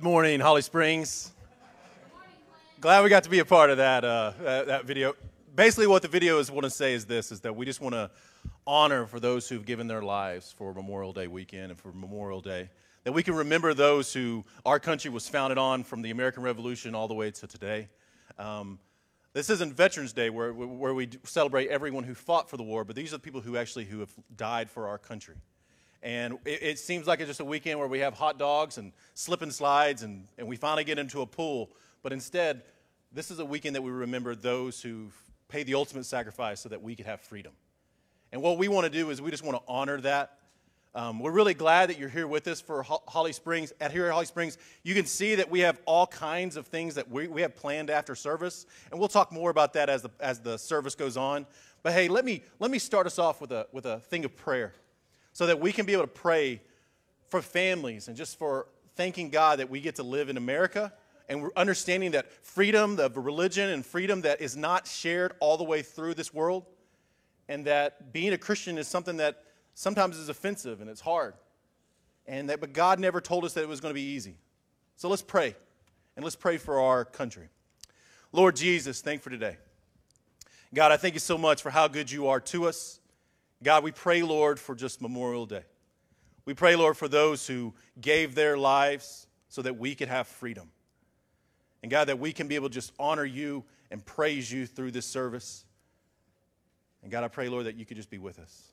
Good morning, Holly Springs. Glad we got to be a part of that, uh, that, that video. Basically, what the video is want to say is this: is that we just want to honor for those who've given their lives for Memorial Day weekend and for Memorial Day. That we can remember those who our country was founded on from the American Revolution all the way to today. Um, this isn't Veterans Day where, where we celebrate everyone who fought for the war, but these are the people who actually who have died for our country. And it, it, seems like it's just a weekend where we have hot dogs and slip and slides and, and we finally get into a pool. But instead, this is a weekend that we remember those who paid the ultimate sacrifice so that we could have freedom. And what we want to do is we just want to honor that. Um, we're really glad that you're here with us for Holly Springs. At here at Holly Springs, you can see that we have all kinds of things that we, we have planned after service, and we'll talk more about that as the, as the service goes on. But hey, let me, let me start us off with a, with a thing of prayer so that we can be able to pray for families and just for thanking God that we get to live in America and we're understanding that freedom of religion and freedom that is not shared all the way through this world, and that being a Christian is something that sometimes is offensive and it's hard. And that, but God never told us that it was going to be easy. So let's pray, and let's pray for our country. Lord Jesus, thank for today. God, I thank you so much for how good you are to us. God, we pray, Lord, for just Memorial Day. We pray, Lord, for those who gave their lives so that we could have freedom. And God, that we can be able to just honor you and praise you through this service. And God, I pray, Lord, that you could just be with us.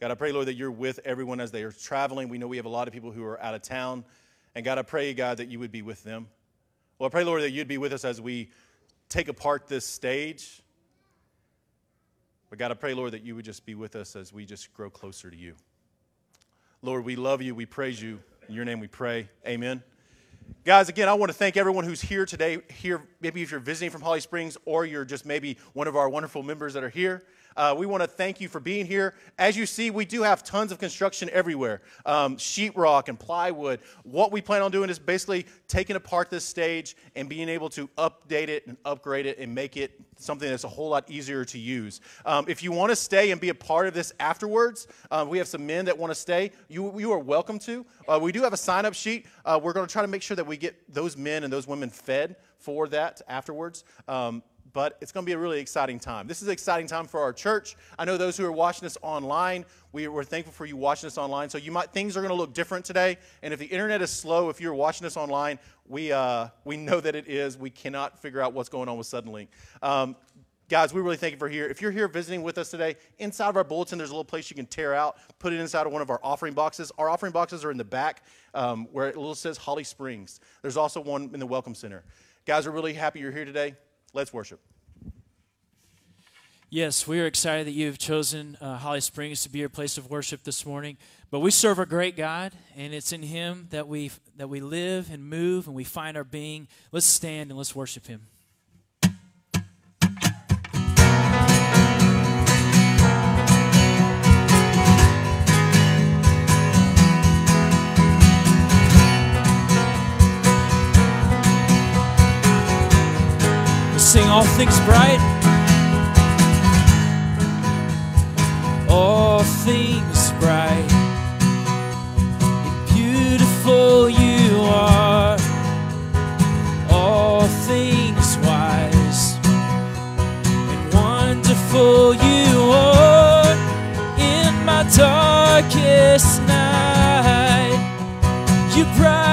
God, I pray, Lord, that you're with everyone as they are traveling. We know we have a lot of people who are out of town. And God, I pray, God, that you would be with them. Well, I pray, Lord, that you'd be with us as we take apart this stage but God, I pray, Lord, that you would just be with us as we just grow closer to you. Lord, we love you. We praise you. In your name we pray. Amen. Guys, again, I want to thank everyone who's here today. Here, maybe if you're visiting from Holly Springs or you're just maybe one of our wonderful members that are here. Uh, we want to thank you for being here. As you see, we do have tons of construction everywhere um, sheetrock and plywood. What we plan on doing is basically taking apart this stage and being able to update it and upgrade it and make it something that's a whole lot easier to use. Um, if you want to stay and be a part of this afterwards, uh, we have some men that want to stay. You, you are welcome to. Uh, we do have a sign up sheet. Uh, we're going to try to make sure that we get those men and those women fed for that afterwards. Um, but it's going to be a really exciting time. This is an exciting time for our church. I know those who are watching us online, we, are thankful for you watching us online. So you might things are going to look different today. And if the internet is slow, if you're watching us online, we, uh, we know that it is. We cannot figure out what's going on with suddenly. Um, guys, we really thank you for here. If you're here visiting with us today, inside of our bulletin, there's a little place you can tear out, put it inside of one of our offering boxes. Our offering boxes are in the back um, where it little says Holly Springs. There's also one in the Welcome Center. Guys, we're really happy you're here today. Let's worship. Yes, we are excited that you have chosen uh, Holly Springs to be your place of worship this morning. But we serve a great God, and it's in Him that we that we live and move and we find our being. Let's stand and let's worship Him. Sing all things bright. All things bright. And beautiful you are. All things wise. And wonderful you are. In my darkest night, you brighten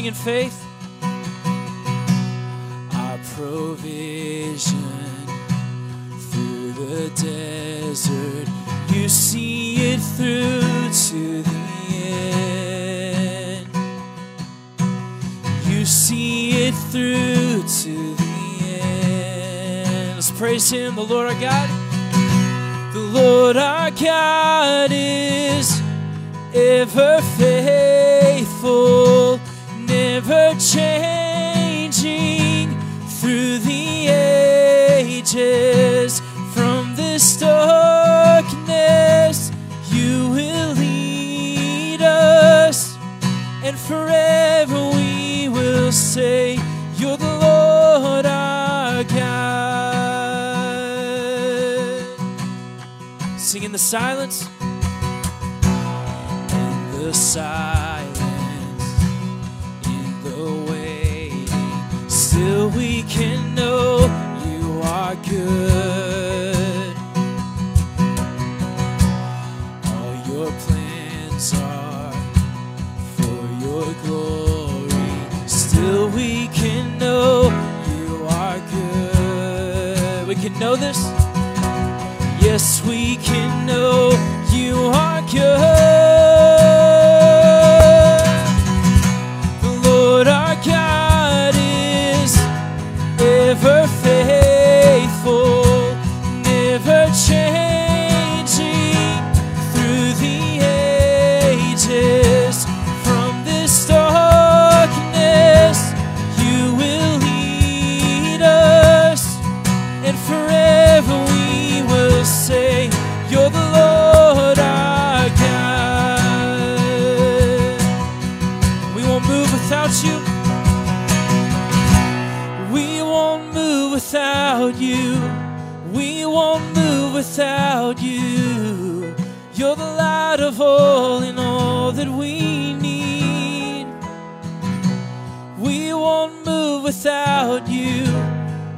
In faith. Our provision through the desert, you see it through to the end. You see it through to the end. Let's praise Him, the Lord our God. The Lord our God is ever faithful, never changing through the ages. From this darkness, you will lead us, and forever we will say, You're the Lord our God. Sing in the silence. In the silence, we can know you are good. All your plans are for your glory. Still we can know you are good. We can know this. Yes, we can know you are good. Without you.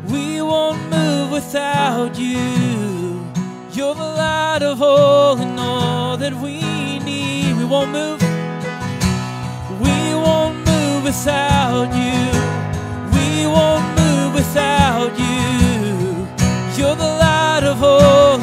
We won't move without you. You're the light of all and all that we need. We won't move. We won't move without you. We won't move without you. You're the light of all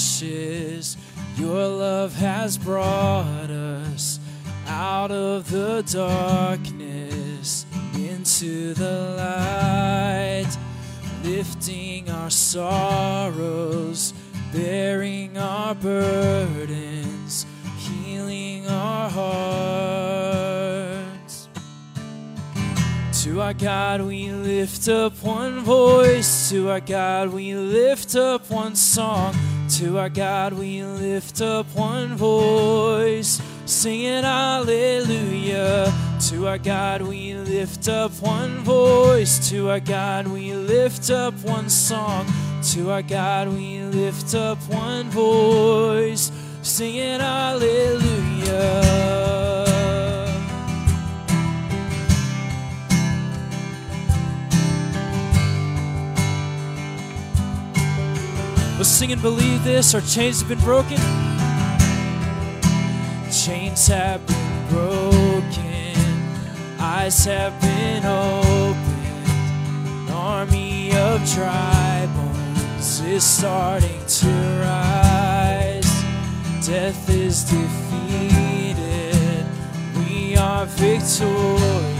ashes, your love has brought us out of the darkness into the light, lifting our sorrows, bearing our burdens, healing our hearts. To our God we lift up one voice. To our God we lift up one song. To our God we lift up one voice. singing hallelujah. To our God we lift up one voice, to our God we lift up one song, to our God we lift up one voice, singing hallelujah. Let's sing and believe this. Our chains have been broken. Chains have been broken. Eyes have been opened. An army of dry bones is starting to rise. Death is defeated. We are victorious.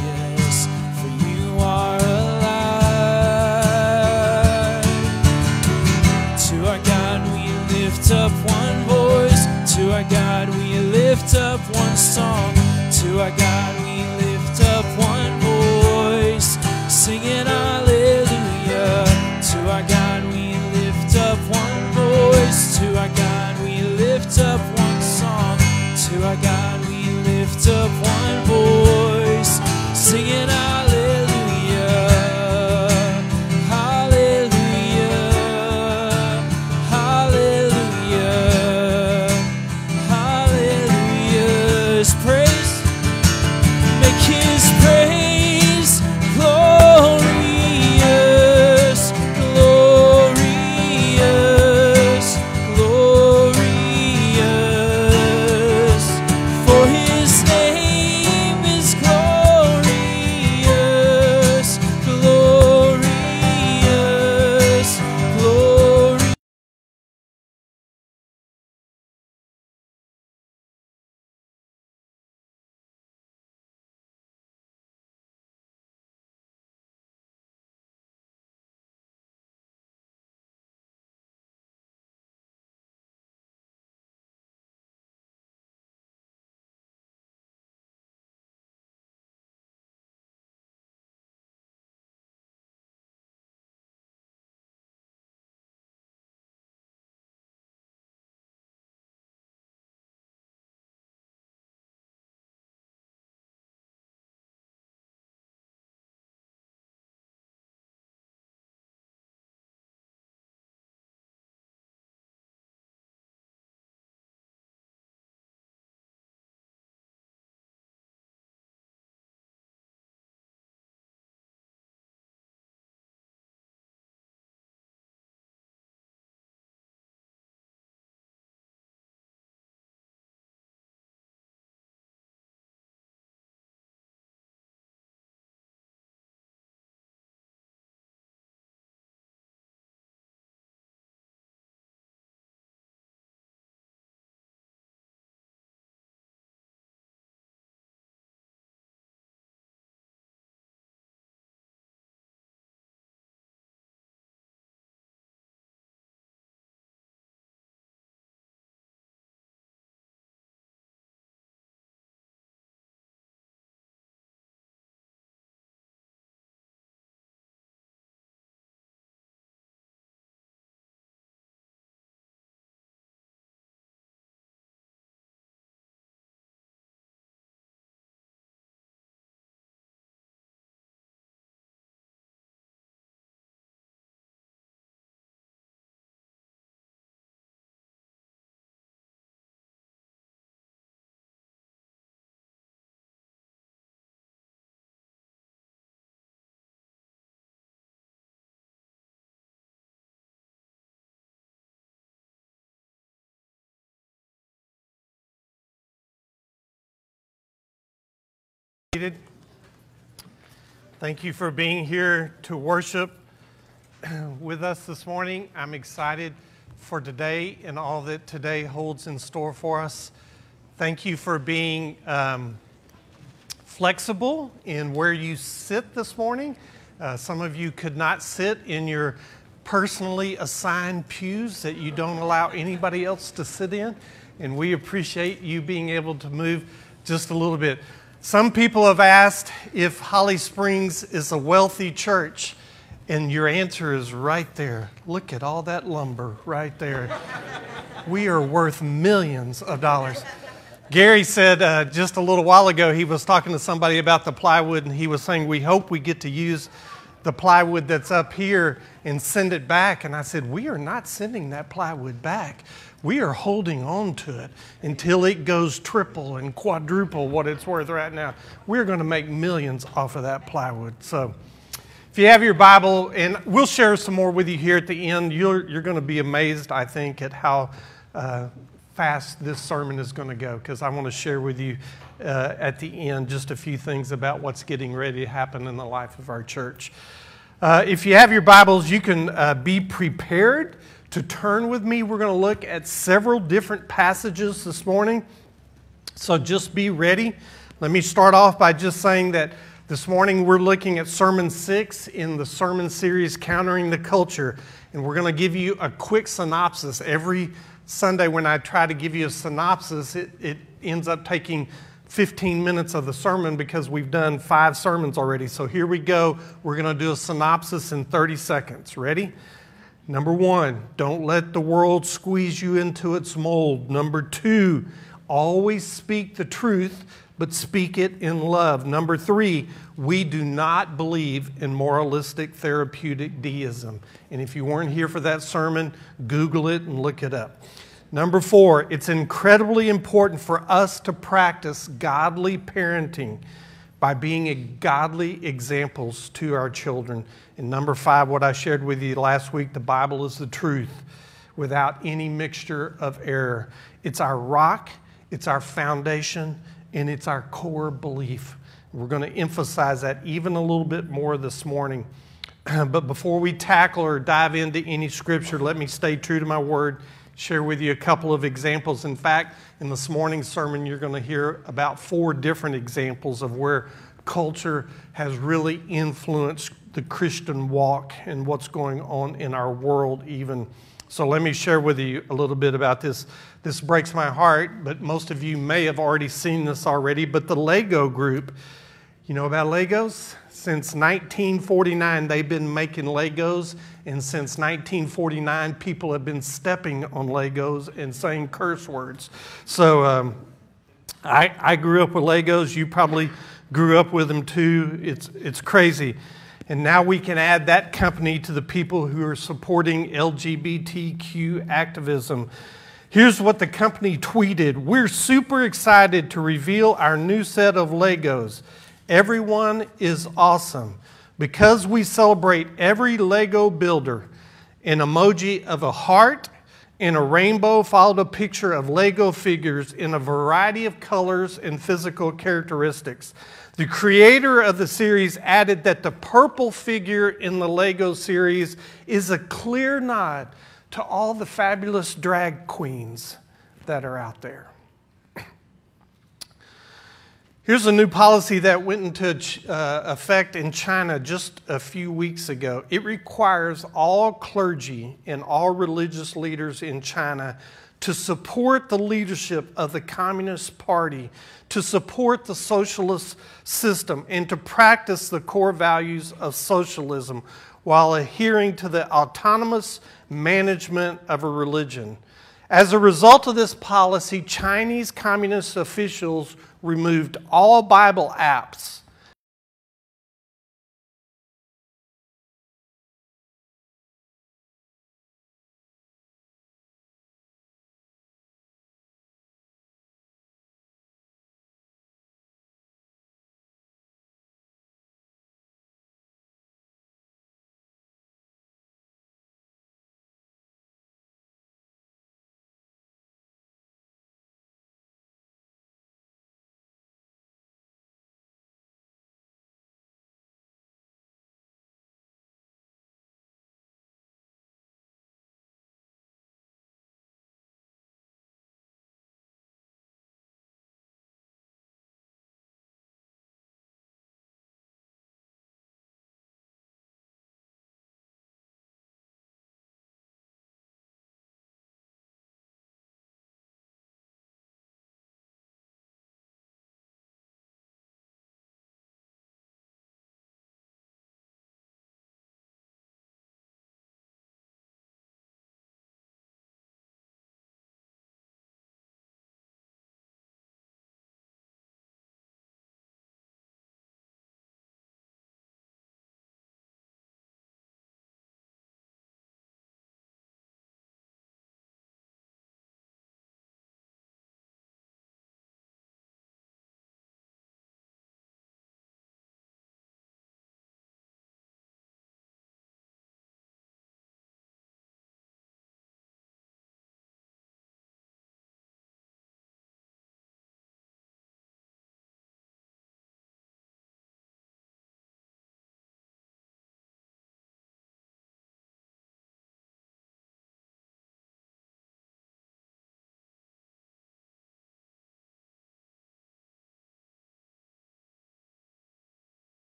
Lift up one song. To our God we lift up one voice. Singing hallelujah. To our God we lift up one voice. To our God we lift up one song. To our God we lift up one voice. Singing hallelujah. Seated. Thank you for being here to worship with us this morning. I'm excited for today and all that today holds in store for us. Thank you for being um, flexible in where you sit this morning. Uh, some of you could not sit in your personally assigned pews that you don't allow anybody else to sit in, and we appreciate you being able to move just a little bit. Some people have asked if Holly Springs is a wealthy church, and your answer is right there. Look at all that lumber right there. we are worth millions of dollars. Gary said uh, just a little while ago, he was talking to somebody about the plywood, and he was saying, We hope we get to use the plywood that's up here and send it back. And I said, We are not sending that plywood back. We are holding on to it until it goes triple and quadruple what it's worth right now. We're going to make millions off of that plywood. So, if you have your Bible, and we'll share some more with you here at the end, you're, you're going to be amazed, I think, at how uh, fast this sermon is going to go because I want to share with you uh, at the end just a few things about what's getting ready to happen in the life of our church. Uh, if you have your Bibles, you can uh, be prepared to turn with me. We're going to look at several different passages this morning. So just be ready. Let me start off by just saying that this morning we're looking at Sermon 6 in the sermon series Countering the Culture. And we're going to give you a quick synopsis. Every Sunday, when I try to give you a synopsis, it, it ends up taking 15 minutes of the sermon because we've done five sermons already. So here we go. We're going to do a synopsis in 30 seconds. Ready? Number one, don't let the world squeeze you into its mold. Number two, always speak the truth, but speak it in love. Number three, we do not believe in moralistic therapeutic deism. And if you weren't here for that sermon, Google it and look it up. Number four, it's incredibly important for us to practice godly parenting by being godly examples to our children. And number five, what I shared with you last week the Bible is the truth without any mixture of error. It's our rock, it's our foundation, and it's our core belief. We're going to emphasize that even a little bit more this morning. But before we tackle or dive into any scripture, let me stay true to my word share with you a couple of examples. In fact, in this morning's sermon, you're going to hear about four different examples of where culture has really influenced the Christian walk and what's going on in our world, even. So, let me share with you a little bit about this. This breaks my heart, but most of you may have already seen this already. But the Lego group, you know about Legos? Since 1949, they've been making Legos, and since 1949, people have been stepping on Legos and saying curse words. So um, I, I grew up with Legos. You probably grew up with them too. It's, it's crazy. And now we can add that company to the people who are supporting LGBTQ activism. Here's what the company tweeted We're super excited to reveal our new set of Legos. Everyone is awesome. Because we celebrate every Lego builder, an emoji of a heart and a rainbow followed a picture of Lego figures in a variety of colors and physical characteristics. The creator of the series added that the purple figure in the Lego series is a clear nod to all the fabulous drag queens that are out there. Here's a new policy that went into uh, effect in China just a few weeks ago. It requires all clergy and all religious leaders in China to support the leadership of the Communist Party, to support the socialist system, and to practice the core values of socialism while adhering to the autonomous management of a religion. As a result of this policy, Chinese communist officials removed all Bible apps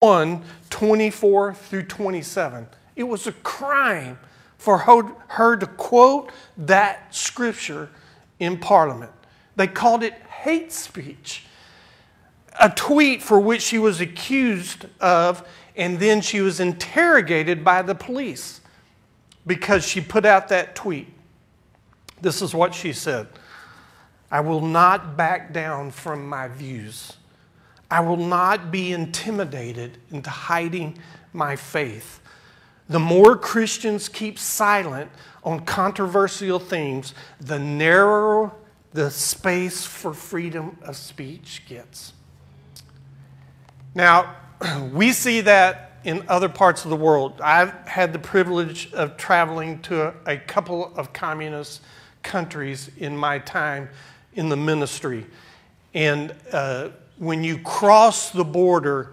1 24 through 27. It was a crime for her, her to quote that scripture in Parliament. They called it hate speech. A tweet for which she was accused of, and then she was interrogated by the police because she put out that tweet. This is what she said I will not back down from my views. I will not be intimidated into hiding my faith. The more Christians keep silent on controversial themes, the narrower the space for freedom of speech gets. Now, we see that in other parts of the world. I've had the privilege of traveling to a, couple of communist countries in my time in the ministry. And uh, when you cross the border,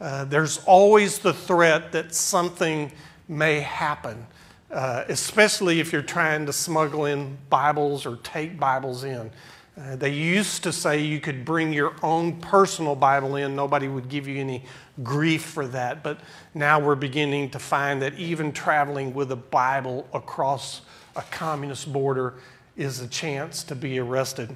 uh, there's always the threat that something may happen, uh, especially if you're trying to smuggle in Bibles or take Bibles in. Uh, they used to say you could bring your own personal Bible in, nobody would give you any grief for that. But now we're beginning to find that even traveling with a Bible across a communist border is a chance to be arrested.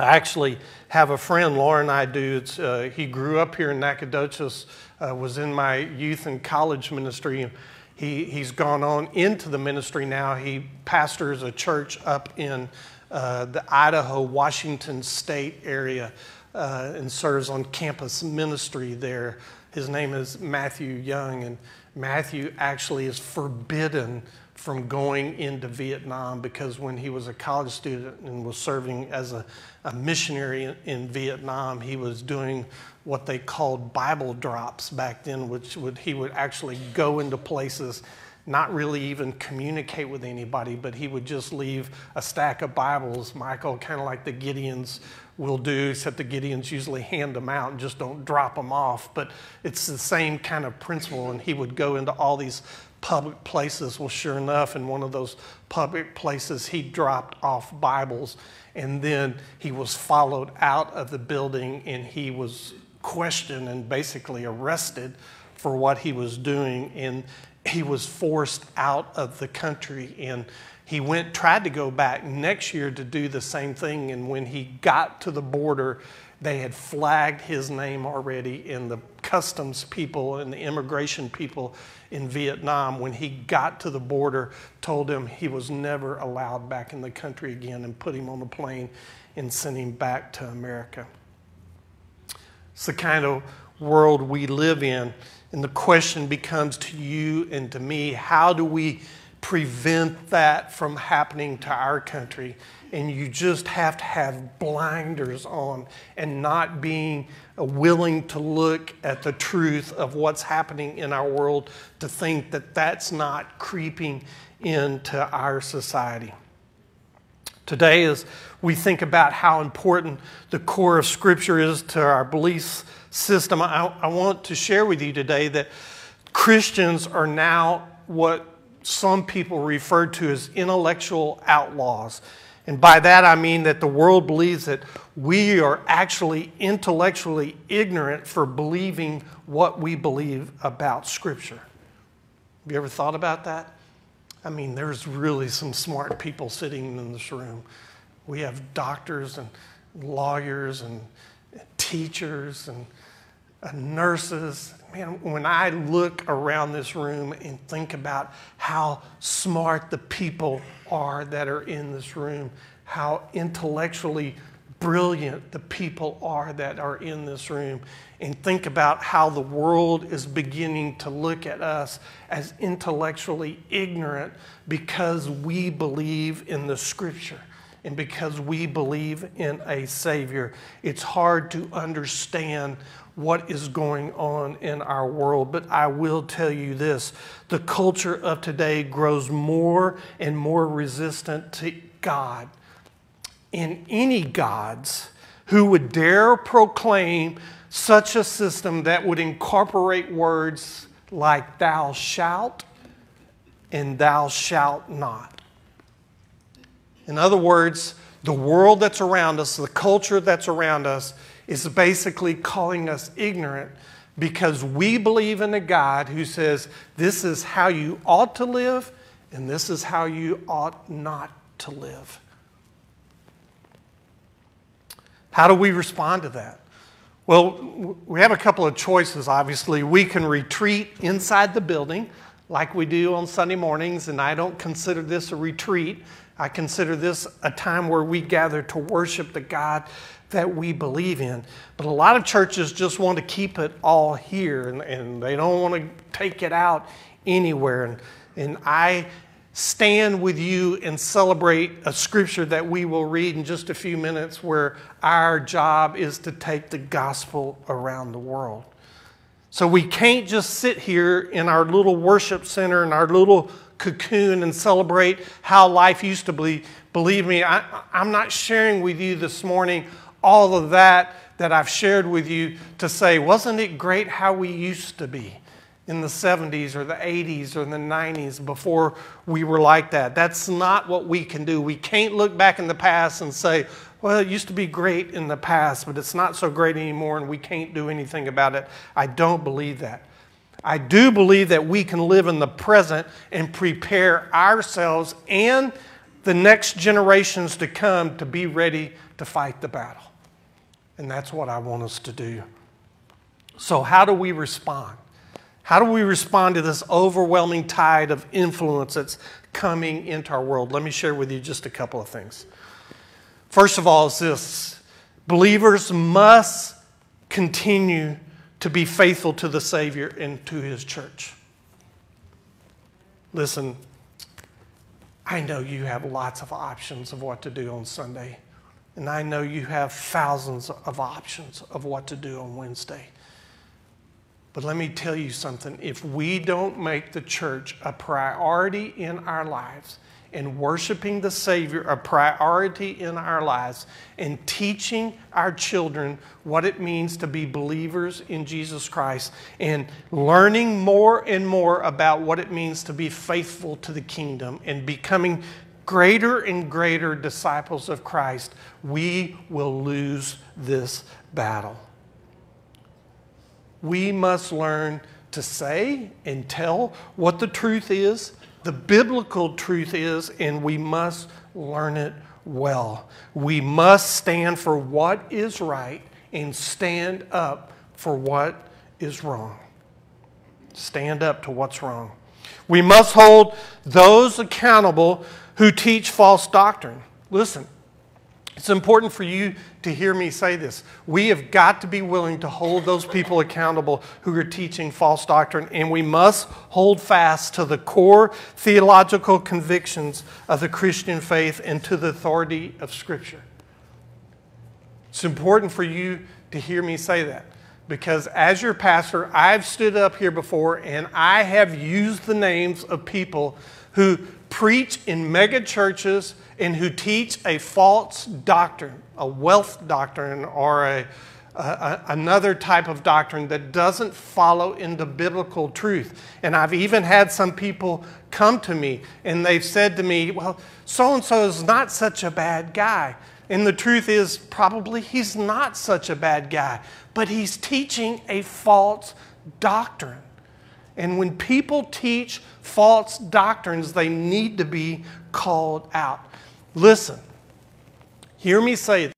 I actually have a friend, Lauren I do. Uh, he grew up here in Nacogdoches, uh, was in my youth and college ministry. He, he's gone on into the ministry now. He pastors a church up in uh, the Idaho, Washington state area uh, and serves on campus ministry there. His name is Matthew Young, and Matthew actually is forbidden from going into Vietnam because when he was a college student and was serving as a, a missionary in, in, Vietnam, he was doing what they called Bible drops back then, which would, he would actually go into places, not really even communicate with anybody, but he would just leave a stack of Bibles, Michael, kind of like the Gideons will do, except the Gideons usually hand them out and just don't drop them off. But it's the same kind of principle, and he would go into all these public places. Well, sure enough, in one of those public places, he dropped off Bibles and then he was followed out of the building and he was questioned and basically arrested for what he was doing. And he was forced out of the country. And he went, tried to go back next year to do the same thing. And when he got to the border, they had flagged his name already, in the customs people and the immigration people in Vietnam, when he got to the border, told him he was never allowed back in the country again and put him on a plane and sent him back to America. It's the kind of world we live in. And the question becomes to you and to me how do we prevent that from happening to our country? And you just have to have blinders on and not being uh, willing to look at the truth of what's happening in our world to think that that's not creeping into our society. Today, as we think about how important the core of Scripture is to our belief system, I, I want to share with you today that Christians are now what some people refer to as intellectual outlaws. And by that I mean that the world believes that we are actually intellectually ignorant for believing what we believe about Scripture. Have you ever thought about that? I mean, there's really some smart people sitting in this room. We have doctors and lawyers and teachers and nurses. Man, when I look around this room and think about how smart the people are that are in this room, how intellectually brilliant the people are that are in this room, and think about how the world is beginning to look at us as intellectually ignorant because we believe in the scripture and because we believe in a Savior. It's hard to understand what is going on in our world. But I will tell you this the culture of today grows more and more resistant to God. And any gods who would dare proclaim such a system that would incorporate words like thou shalt and thou shalt not. In other words, the world that's around us, the culture that's around us, is basically calling us ignorant because we believe in a God who says this is how you ought to live and this is how you ought not to live. How do we respond to that? Well, we have a couple of choices, obviously. We can retreat inside the building like we do on Sunday mornings, and I don't consider this a retreat. I consider this a time where we gather to worship the God that we believe in. But a lot of churches just want to keep it all here and, and they don't want to take it out anywhere. And, and I stand with you and celebrate a scripture that we will read in just a few minutes where our job is to take the gospel around the world. So we can't just sit here in our little worship center in our little cocoon and celebrate how life used to be. Believe me, I, am not sharing with you this morning all of that that I've shared with you to say, wasn't it great how we used to be? in the 70s or the 80s or the 90s before we were like that. That's not what we can do. We can't look back in the past and say, well, it used to be great in the past, but it's not so great anymore and we can't do anything about it. I don't believe that. I do believe that we can live in the present and prepare ourselves and the next generations to come to be ready to fight the battle. And that's what I want us to do. So, how do we respond? How do we respond to this overwhelming tide of influence that's coming into our world? Let me share with you just a couple of things. First of all, is this believers must continue to be faithful to the Savior and to His church. Listen, I know you have lots of options of what to do on Sunday, and I know you have thousands of options of what to do on Wednesday. But let me tell you something if we don't make the church a priority in our lives, and worshiping the Savior a priority in our lives, and teaching our children what it means to be believers in Jesus Christ, and learning more and more about what it means to be faithful to the kingdom, and becoming greater and greater disciples of Christ, we will lose this battle we must learn to say and tell what the truth is, the biblical truth is, and we must learn it well. We must stand for what is right and stand up for what is wrong. Stand up to what's wrong. We must hold those accountable who teach false doctrine. Listen, it's important for you to hear me say this. We have got to be willing to hold those people accountable who are teaching false doctrine, and we must hold fast to the core theological convictions of the Christian faith and to the authority of Scripture. It's important for you to hear me say that because as your pastor, I've stood up here before and I have used the names of people who preach in mega churches and who teach a false doctrine, a wealth doctrine, or a, a, another type of doctrine that doesn't follow into biblical truth. And I've even had some people come to me and they've said to me, Well, so and so is not such a bad guy. And the truth is, probably he's not such a bad guy, but he's teaching a false doctrine. And when people teach false doctrines, they need to be called out. Listen, hear me say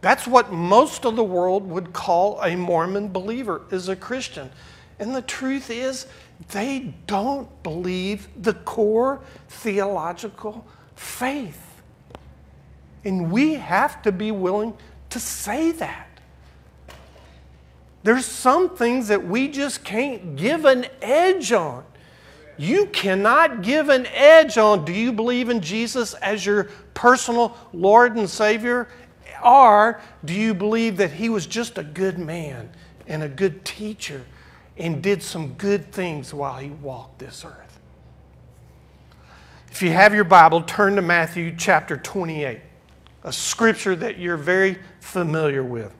That's what most of the world would call a Mormon believer, is a Christian. And the truth is, they don't believe the core theological faith. And we have to be willing to say that. There's some things that we just can't give an edge on. You cannot give an edge on do you believe in Jesus as your personal Lord and Savior? Or do you believe that He was just a good man and a good teacher and did some good things while He walked this earth? If you have your Bible, turn to Matthew chapter 28, a scripture that you're very familiar with.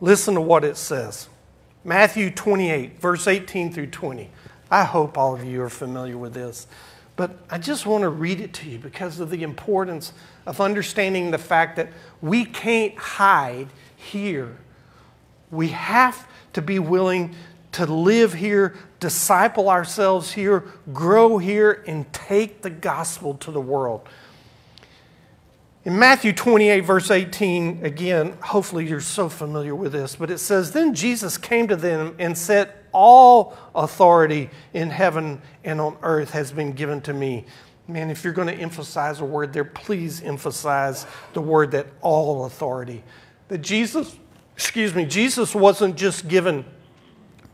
Listen to what it says. Matthew 28, verse 18 through 20. I hope all of you are familiar with this, but I just want to read it to you because of the importance of understanding the fact that we can't hide here. We have to be willing to live here, disciple ourselves here, grow here, and take the gospel to the world. In Matthew 28, verse 18, again, hopefully you're so familiar with this, but it says, Then Jesus came to them and said, All authority in heaven and on earth has been given to me. Man, if you're going to emphasize a word there, please emphasize the word that all authority. That Jesus, excuse me, Jesus wasn't just given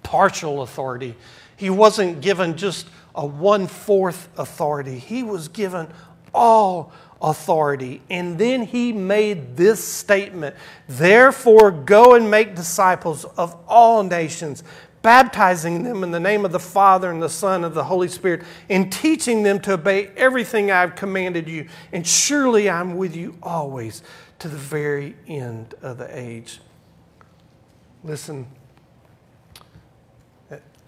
partial authority, he wasn't given just a one fourth authority, he was given all authority. And then he made this statement Therefore, go and make disciples of all nations, baptizing them in the name of the Father and the Son and the Holy Spirit, and teaching them to obey everything I've commanded you. And surely I'm with you always to the very end of the age. Listen,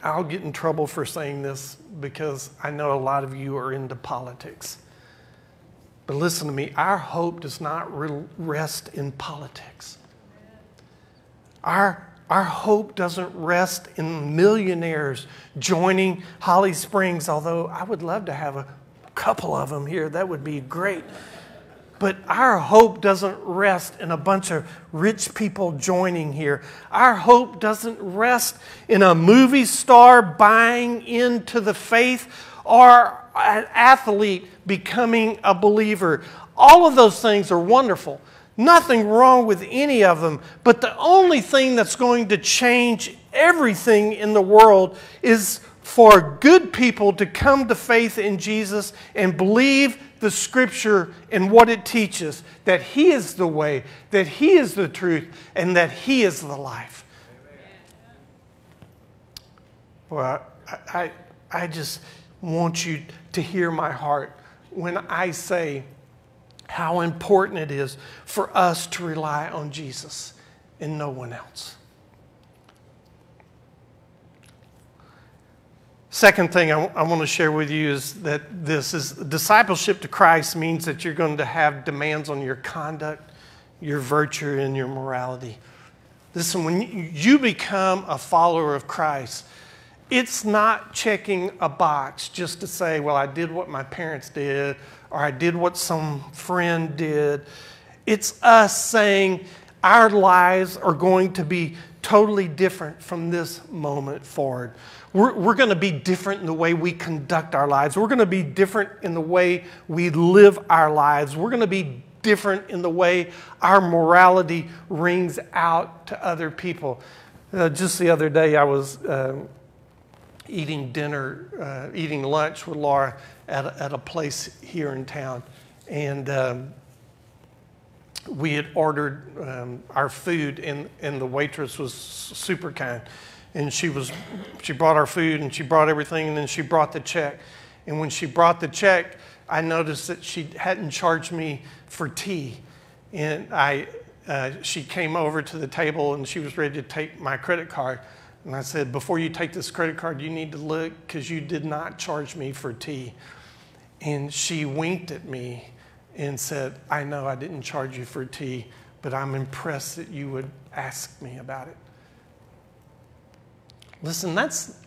I'll get in trouble for saying this because I know a lot of you are into politics. But listen to me, our hope does not rest in politics. Our, our hope doesn't rest in millionaires joining Holly Springs, although I would love to have a couple of them here. That would be great. But our hope doesn't rest in a bunch of rich people joining here. Our hope doesn't rest in a movie star buying into the faith or an athlete becoming a believer. All of those things are wonderful. Nothing wrong with any of them. But the only thing that's going to change everything in the world is for good people to come to faith in Jesus and believe the scripture and what it teaches that He is the way, that He is the truth, and that He is the life. Well, I, I, I just want you to hear my heart when I say how important it is for us to rely on Jesus and no one else. Second thing I, I want to share with you is that this is discipleship to Christ means that you're going to have demands on your conduct, your virtue, and your morality. Listen, when you become a follower of Christ, it's not checking a box just to say, well, I did what my parents did or I did what some friend did. It's us saying our lives are going to be totally different from this moment forward. We're, we're going to be different in the way we conduct our lives. We're going to be different in the way we live our lives. We're going to be different in the way our morality rings out to other people. Uh, just the other day, I was. Uh, eating dinner, uh, eating lunch with Laura at a, at a place here in town. And um, we had ordered um, our food, and, and the waitress was super kind. And she, was, she brought our food and she brought everything, and then she brought the check. And when she brought the check, I noticed that she hadn't charged me for tea. And I, uh, she came over to the table and she was ready to take my credit card. And I said, Before you take this credit card, you need to look because you did not charge me for tea. And she winked at me and said, I know I didn't charge you for tea, but I'm impressed that you would ask me about it. Listen, that's,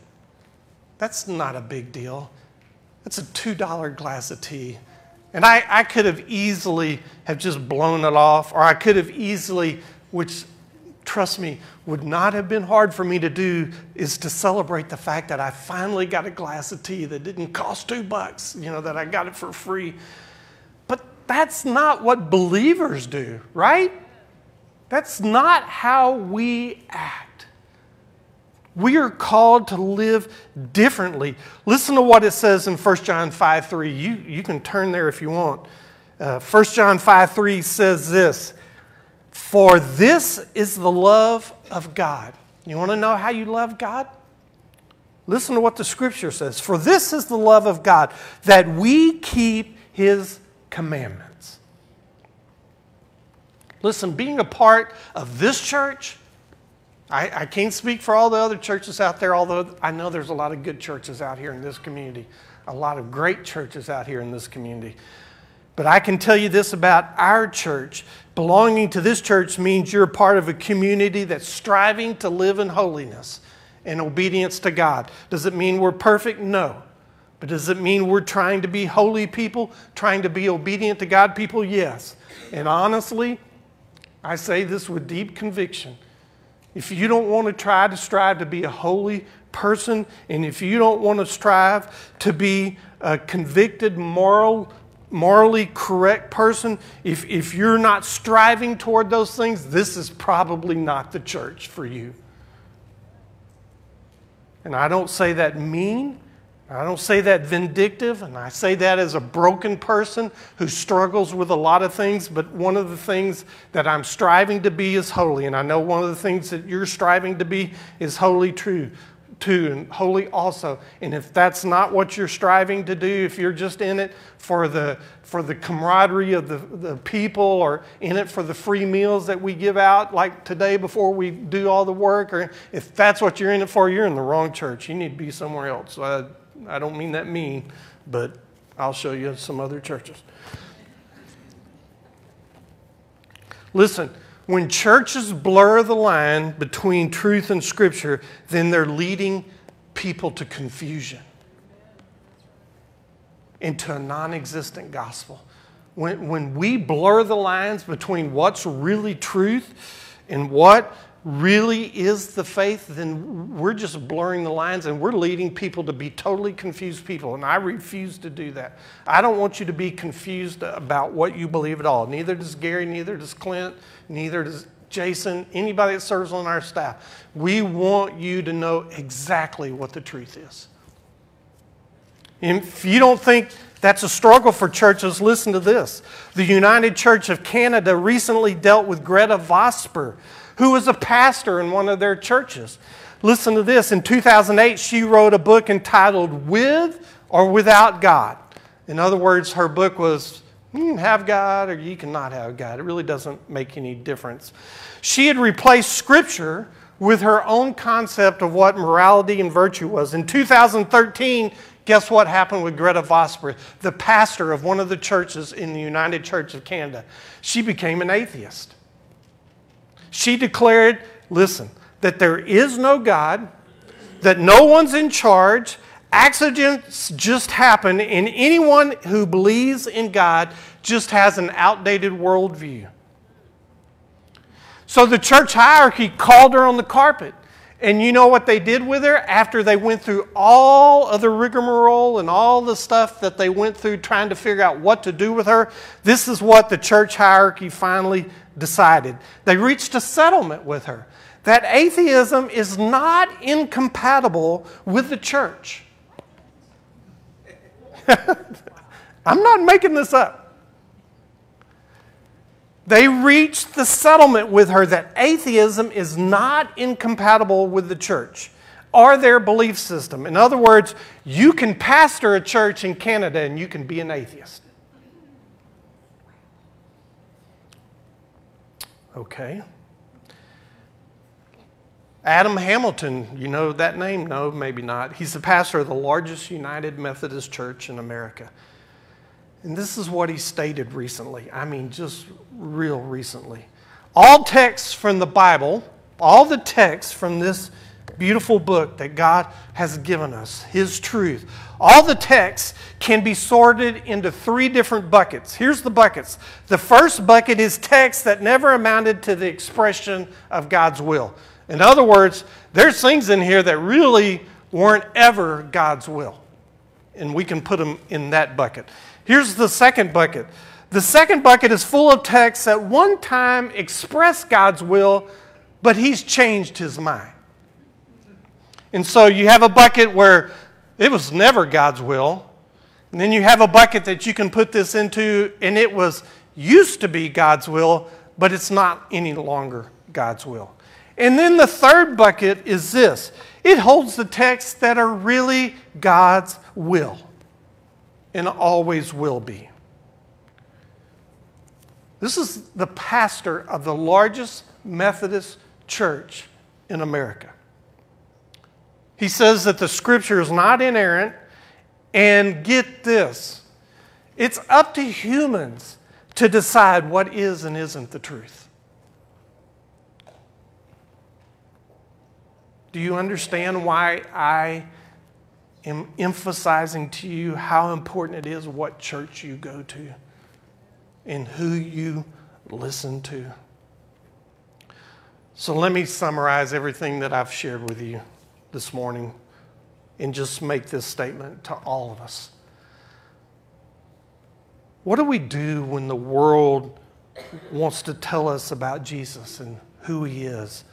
that's not a big deal. That's a $2 glass of tea. And I, I could have easily have just blown it off, or I could have easily, which trust me, would not have been hard for me to do, is to celebrate the fact that I finally got a glass of tea that didn't cost two bucks, you know, that I got it for free. But that's not what believers do, right? That's not how we act. We are called to live differently. Listen to what it says in 1 John 5 3. You, you can turn there if you want. Uh, 1 John 5 3 says this For this is the love of God. You want to know how you love God? Listen to what the scripture says. For this is the love of God, that we keep his commandments. Listen, being a part of this church, I, I, can't speak for all the other churches out there, although I know there's a lot of good churches out here in this community, a lot of great churches out here in this community. But I can tell you this about our church. Belonging to this church means you're part of a community that's striving to live in holiness and obedience to God. Does it mean we're perfect? No. But does it mean we're trying to be holy people, trying to be obedient to God people? Yes. And honestly, I say this with deep conviction. If you don't want to try to strive to be a holy person, and if you don't want to strive to be a convicted, moral, morally correct person, if, if you're not striving toward those things, this is probably not the church for you. And I don't say that mean. I don't say that vindictive, and I say that as a broken person who struggles with a lot of things, but one of the things that I'm striving to be is holy. And I know one of the things that you're striving to be is holy true too, and holy also. And if that's not what you're striving to do, if you're just in it for the, for the camaraderie of the, the people or in it for the free meals that we give out, like today before we do all the work, or if that's what you're in it for, you're in the wrong church. You need to be somewhere else. I, I don't mean that mean, but I'll show you some other churches. Listen when churches blur the line between truth and scripture, then they're leading people to confusion, into a non existent gospel. When, when we blur the lines between what's really truth and what really is the faith, then we're just blurring the lines and we're leading people to be totally confused people. And I refuse to do that. I don't want you to be confused about what you believe at all. Neither does Gary, neither does Clint, neither does Jason, anybody that serves on our staff. We want you to know exactly what the truth is. If you don't think that's a struggle for churches, listen to this. The United Church of Canada recently dealt with Gretta Vosper who was a pastor in one of their churches. Listen to this. In 2008, she wrote a book entitled With or Without God. In other words, her book was you can have God or you cannot have God. It really doesn't make any difference. She had replaced Scripture with her own concept of what morality and virtue was. In 2013, guess what happened with Gretta Vosper, the pastor of one of the churches in the United Church of Canada? She became an atheist. She declared, listen, that there is no God, that no one's in charge, accidents just happen, and anyone who believes in God just has an outdated worldview. So the church hierarchy called her on the carpet. And you know what they did with her after they went through all of the rigmarole and all the stuff that they went through trying to figure out what to do with her? This is what the church hierarchy finally decided. They reached a settlement with her that atheism is not incompatible with the church. I'm not making this up. They reached the settlement with her that atheism is not incompatible with the church or their belief system. In other words, you can pastor a church in Canada and you can be an atheist. Okay. Adam Hamilton, you know that name? No, maybe not. He's the pastor of the largest United Methodist Church in America. And this is what he stated recently. I mean, just real recently. All texts from the Bible, all the texts from this beautiful book that God has given us, His truth, all the texts can be sorted into three different buckets. Here's the buckets. The first bucket is texts that never amounted to the expression of God's will. In other words, there's things in here that really weren't ever God's will. And we can put them in that bucket. Here's the second bucket. The second bucket is full of texts that one time expressed God's will, but He's changed His mind. And so you have a bucket where it was never God's will. And then you have a bucket that you can put this into, and it was used to be God's will, but it's not any longer God's will. And then the third bucket is this it holds the texts that are really God's will and always will be. This is the pastor of the largest Methodist church in America. He says that the scripture is not inerrant, and get this it's up to humans to decide what is and isn't the truth. Do you understand why I am emphasizing to you how important it is what church you go to and who you listen to? So let me summarize everything that I've shared with you this morning and just make this statement to all of us. What do we do when the world wants to tell us about Jesus and who he is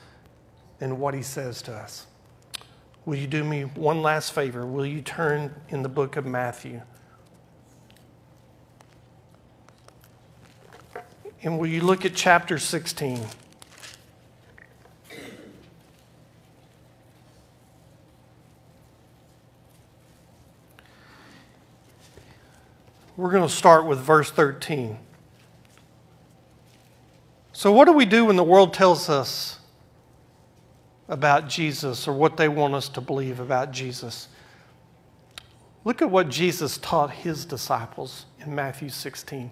and what he says to us? Will you do me one last favor? Will you turn in the book of Matthew? And will you look at chapter 16? We're going to start with verse 13. So, what do we do when the world tells us about Jesus or what they want us to believe about Jesus? Look at what Jesus taught his disciples in Matthew 16.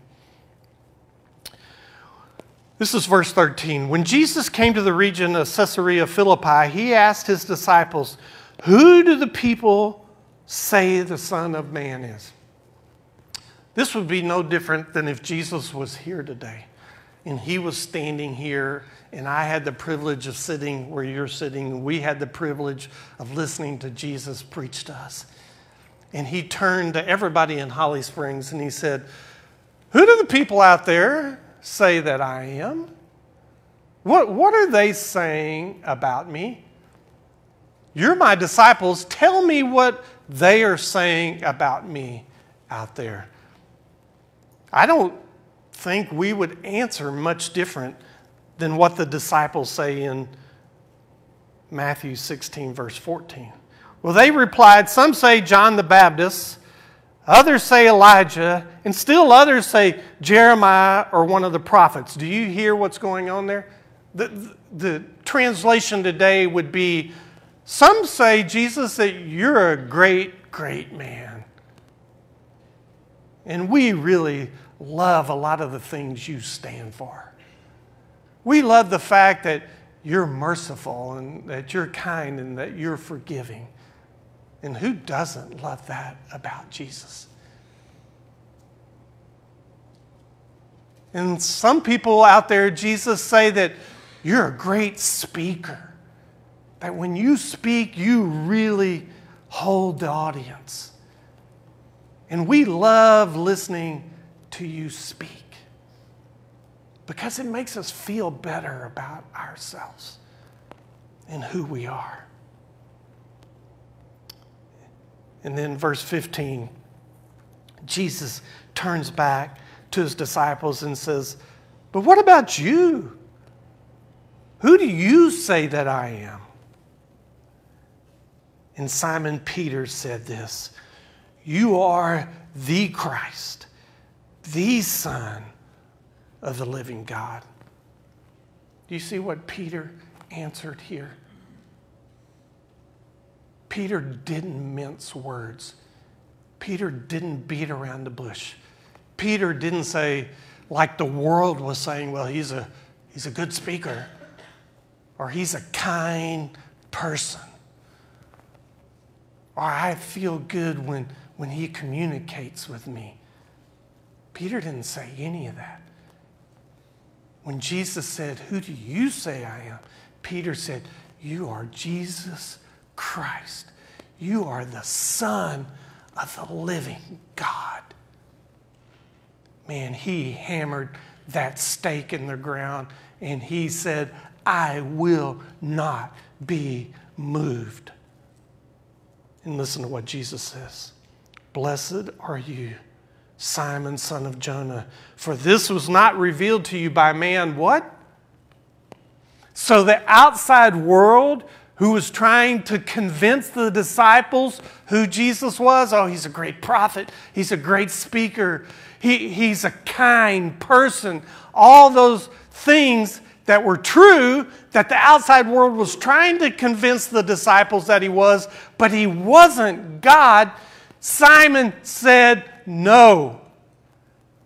This is verse 13. When Jesus came to the region of Caesarea Philippi, he asked his disciples, Who do the people say the Son of Man is? This would be no different than if Jesus was here today and he was standing here and I had the privilege of sitting where you're sitting. We had the privilege of listening to Jesus preach to us. And he turned to everybody in Holly Springs and he said, Who do the people out there say that I am? What, what are they saying about me? You're my disciples. Tell me what they are saying about me out there. I don't think we would answer much different than what the disciples say in Matthew 16, verse 14. Well, they replied, Some say John the Baptist, others say Elijah, and still others say Jeremiah or one of the prophets. Do you hear what's going on there? The, the, the translation today would be Some say, Jesus, that you're a great, great man. And we really love a lot of the things you stand for. We love the fact that you're merciful and that you're kind and that you're forgiving. And who doesn't love that about Jesus? And some people out there, Jesus, say that you're a great speaker. That when you speak, you really hold the audience. And we love listening to you speak because it makes us feel better about ourselves and who we are. And then, verse 15, Jesus turns back to his disciples and says, But what about you? Who do you say that I am? And Simon Peter said this You are the Christ the Son of the living God. Do you see what Peter answered here? Peter didn't mince words. Peter didn't beat around the bush. Peter didn't say, like the world was saying, well, he's a, he's a good speaker or he's a kind person. or I feel good when, when he communicates with me. Peter didn't say any of that. When Jesus said, Who do you say I am? Peter said, You are Jesus Christ. You are the Son of the living God. Man, he hammered that stake in the ground and he said, I will not be moved. And listen to what Jesus says Blessed are you, Simon, son of Jonah, for this was not revealed to you by man. What? So the outside world who was trying to convince the disciples who Jesus was. Oh, he's a great prophet. He's a great speaker. He, he's a kind person. All those things that were true that the outside world was trying to convince the disciples that he was, but he wasn't God. Simon said no.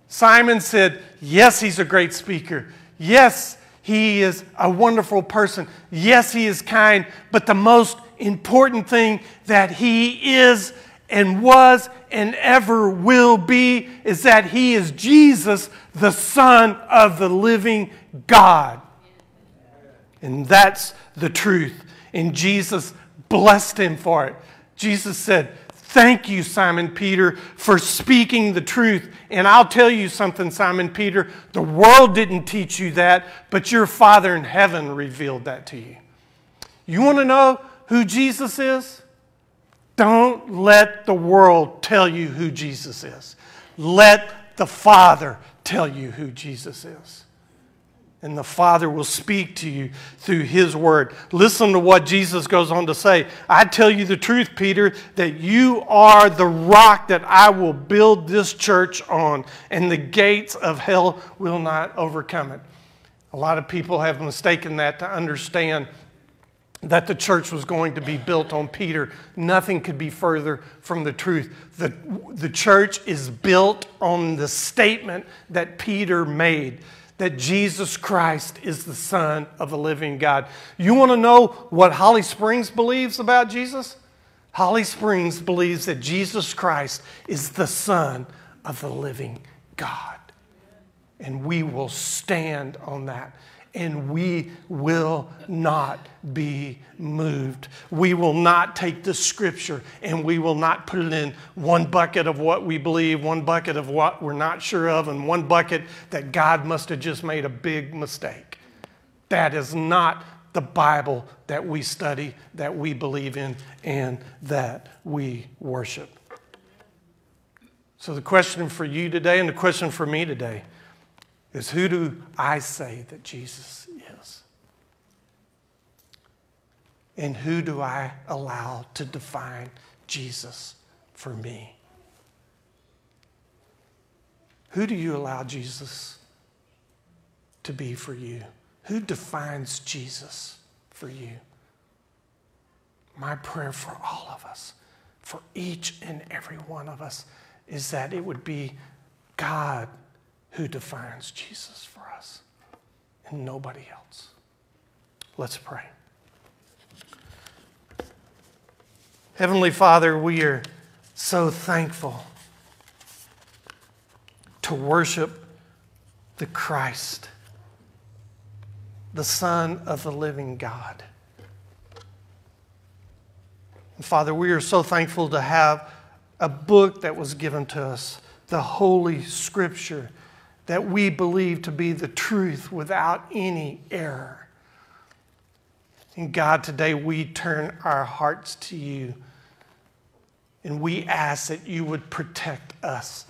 Simon said, Yes, he's a great speaker. Yes, he is a wonderful person. Yes, he is kind. But the most important thing that he is and was and ever will be is that he is Jesus, the Son of the living God. And that's the truth. And Jesus blessed him for it. Jesus said, Thank you, Simon Peter, for speaking the truth. And I'll tell you something, Simon Peter. The world didn't teach you that, but your Father in heaven revealed that to you. You want to know who Jesus is? Don't let the world tell you who Jesus is. Let the Father tell you who Jesus is and the Father will speak to you through His Word. Listen to what Jesus goes on to say. I tell you the truth, Peter, that you are the rock that I will build this church on, and the gates of hell will not overcome it. A lot of people have mistaken that to understand that the church was going to be built on Peter. Nothing could be further from the truth. The, the church is built on the statement that Peter made that Jesus Christ is the Son of the living God. You want to know what Holly Springs believes about Jesus? Holly Springs believes that Jesus Christ is the Son of the living God. And we will stand on that and we will not be moved. We will not take the scripture and we will not put it in one bucket of what we believe, one bucket of what we're not sure of, and one bucket that God must have just made a big mistake. That is not the Bible that we study, that we believe in, and that we worship. So, the question for you today and the question for me today is who do I say that Jesus is? And who do I allow to define Jesus for me? Who do you allow Jesus to be for you? Who defines Jesus for you? My prayer for all of us, for each and every one of us, is that it would be God who defines Jesus for us and nobody else. Let's pray. Heavenly Father, we are so thankful to worship the Christ, the Son of the living God. And Father, we are so thankful to have a book that was given to us, the Holy Scripture that we believe to be the truth without any error. And God, today we turn our hearts to you and we ask that you would protect us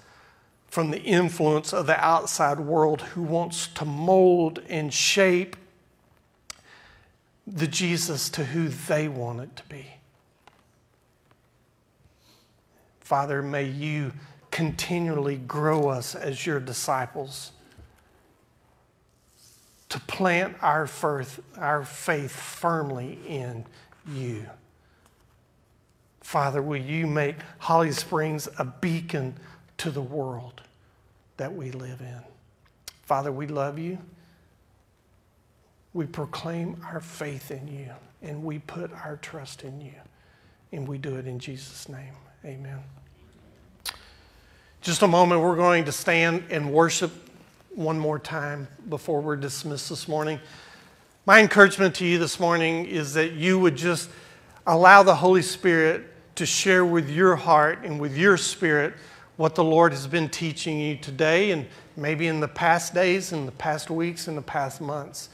from the influence of the outside world who wants to mold and shape the Jesus to who they want it to be. Father, may you continually grow us as your disciples, to plant our faith, our faith firmly in you. Father, will you make Holly Springs a beacon to the world that we live in? Father, we love you. We proclaim our faith in you, and we put our trust in you. And we do it in Jesus' name. Amen. Just a moment, we're going to stand and worship one more time before we're dismissed this morning. My encouragement to you this morning is that you would just allow the Holy Spirit to share with your heart and with your spirit what the Lord has been teaching you today and maybe in the past days, in the past weeks, in the past months.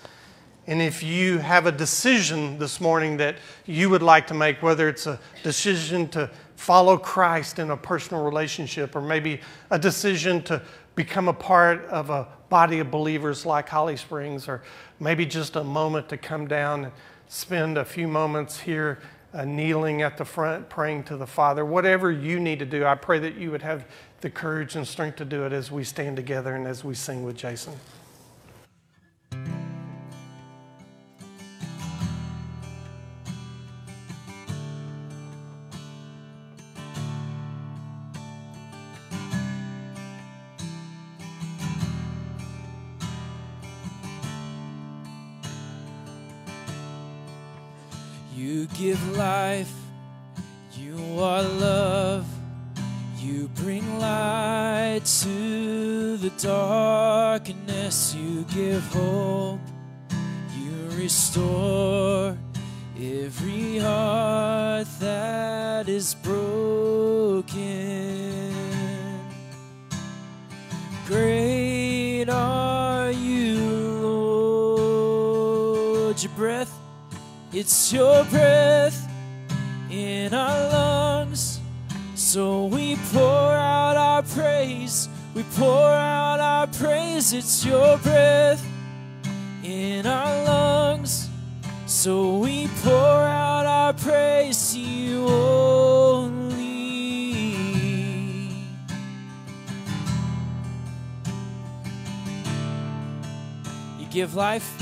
And if you have a decision this morning that you would like to make, whether it's a decision to follow Christ in a personal relationship, or maybe a decision to become a part of a body of believers like Holly Springs, or maybe just a moment to come down and spend a few moments here uh, kneeling at the front praying to the Father, whatever you need to do, I pray that you would have the courage and strength to do it as we stand together and as we sing with Jason. You give life, you are love, you bring light to the darkness, you give hope, you restore every heart that is broken. Great are you, Lord, your breath it's your breath in our lungs. So we pour out our praise. We pour out our praise. It's your breath in our lungs. So we pour out our praise to you only. You give life.